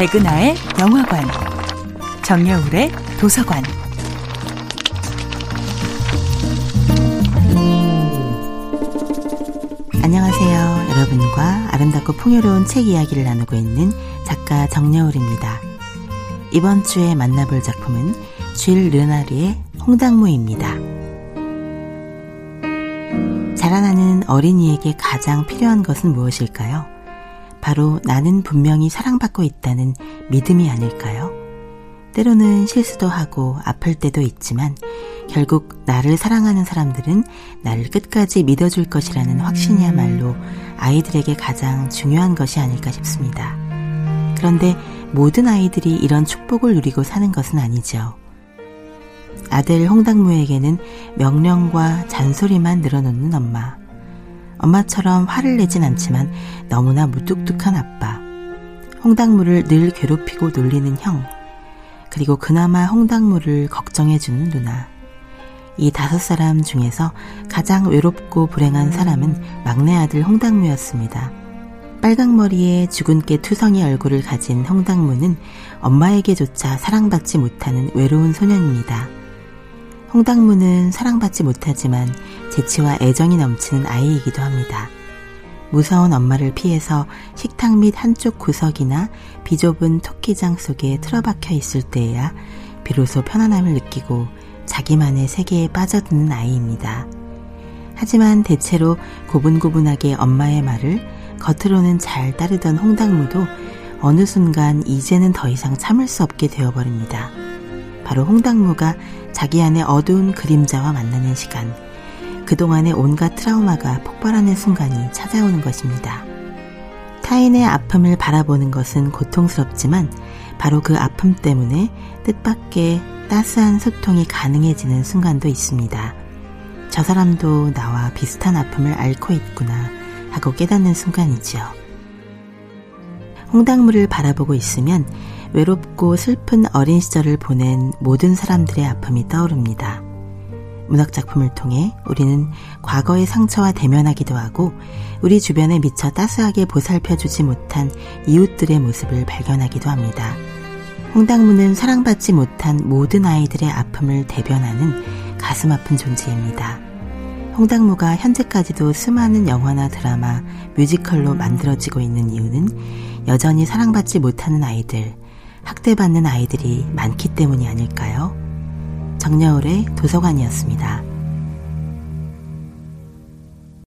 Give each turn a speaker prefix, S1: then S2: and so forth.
S1: 백은하의 영화관, 정여울의 도서관.
S2: 안녕하세요. 여러분과 아름답고 풍요로운 책 이야기를 나누고 있는 작가 정여울입니다. 이번 주에 만나볼 작품은 쥘 르나르의 홍당무입니다. 자라나는 어린이에게 가장 필요한 것은 무엇일까요? 바로 나는 분명히 사랑받고 있다는 믿음이 아닐까요? 때로는 실수도 하고 아플 때도 있지만 결국 나를 사랑하는 사람들은 나를 끝까지 믿어줄 것이라는 확신이야말로 아이들에게 가장 중요한 것이 아닐까 싶습니다. 그런데 모든 아이들이 이런 축복을 누리고 사는 것은 아니죠. 아들 홍당무에게는 명령과 잔소리만 늘어놓는 엄마. 엄마처럼 화를 내진 않지만 너무나 무뚝뚝한 아빠. 홍당무를 늘 괴롭히고 놀리는 형. 그리고 그나마 홍당무를 걱정해주는 누나. 이 다섯 사람 중에서 가장 외롭고 불행한 사람은 막내 아들 홍당무였습니다. 빨강머리에 주근깨 투성이 얼굴을 가진 홍당무는 엄마에게조차 사랑받지 못하는 외로운 소년입니다. 홍당무는 사랑받지 못하지만 재치와 애정이 넘치는 아이이기도 합니다. 무서운 엄마를 피해서 식탁 및 한쪽 구석이나 비좁은 토끼장 속에 틀어박혀 있을 때에야 비로소 편안함을 느끼고 자기만의 세계에 빠져드는 아이입니다. 하지만 대체로 고분고분하게 엄마의 말을 겉으로는 잘 따르던 홍당무도 어느 순간 이제는 더 이상 참을 수 없게 되어버립니다. 바로 홍당무가 자기 안의 어두운 그림자와 만나는 시간, 그동안의 온갖 트라우마가 폭발하는 순간이 찾아오는 것입니다. 타인의 아픔을 바라보는 것은 고통스럽지만 바로 그 아픔 때문에 뜻밖의 따스한 소통이 가능해지는 순간도 있습니다. 저 사람도 나와 비슷한 아픔을 앓고 있구나 하고 깨닫는 순간이지요. 홍당무를 바라보고 있으면 외롭고 슬픈 어린 시절을 보낸 모든 사람들의 아픔이 떠오릅니다. 문학작품을 통해 우리는 과거의 상처와 대면하기도 하고 우리 주변에 미처 따스하게 보살펴주지 못한 이웃들의 모습을 발견하기도 합니다. 홍당무는 사랑받지 못한 모든 아이들의 아픔을 대변하는 가슴 아픈 존재입니다. 홍당무가 현재까지도 수많은 영화나 드라마, 뮤지컬로 만들어지고 있는 이유는 여전히 사랑받지 못하는 아이들, 학대받는 아이들이 많기 때문이 아닐까요? 정여울의 도서관이었습니다.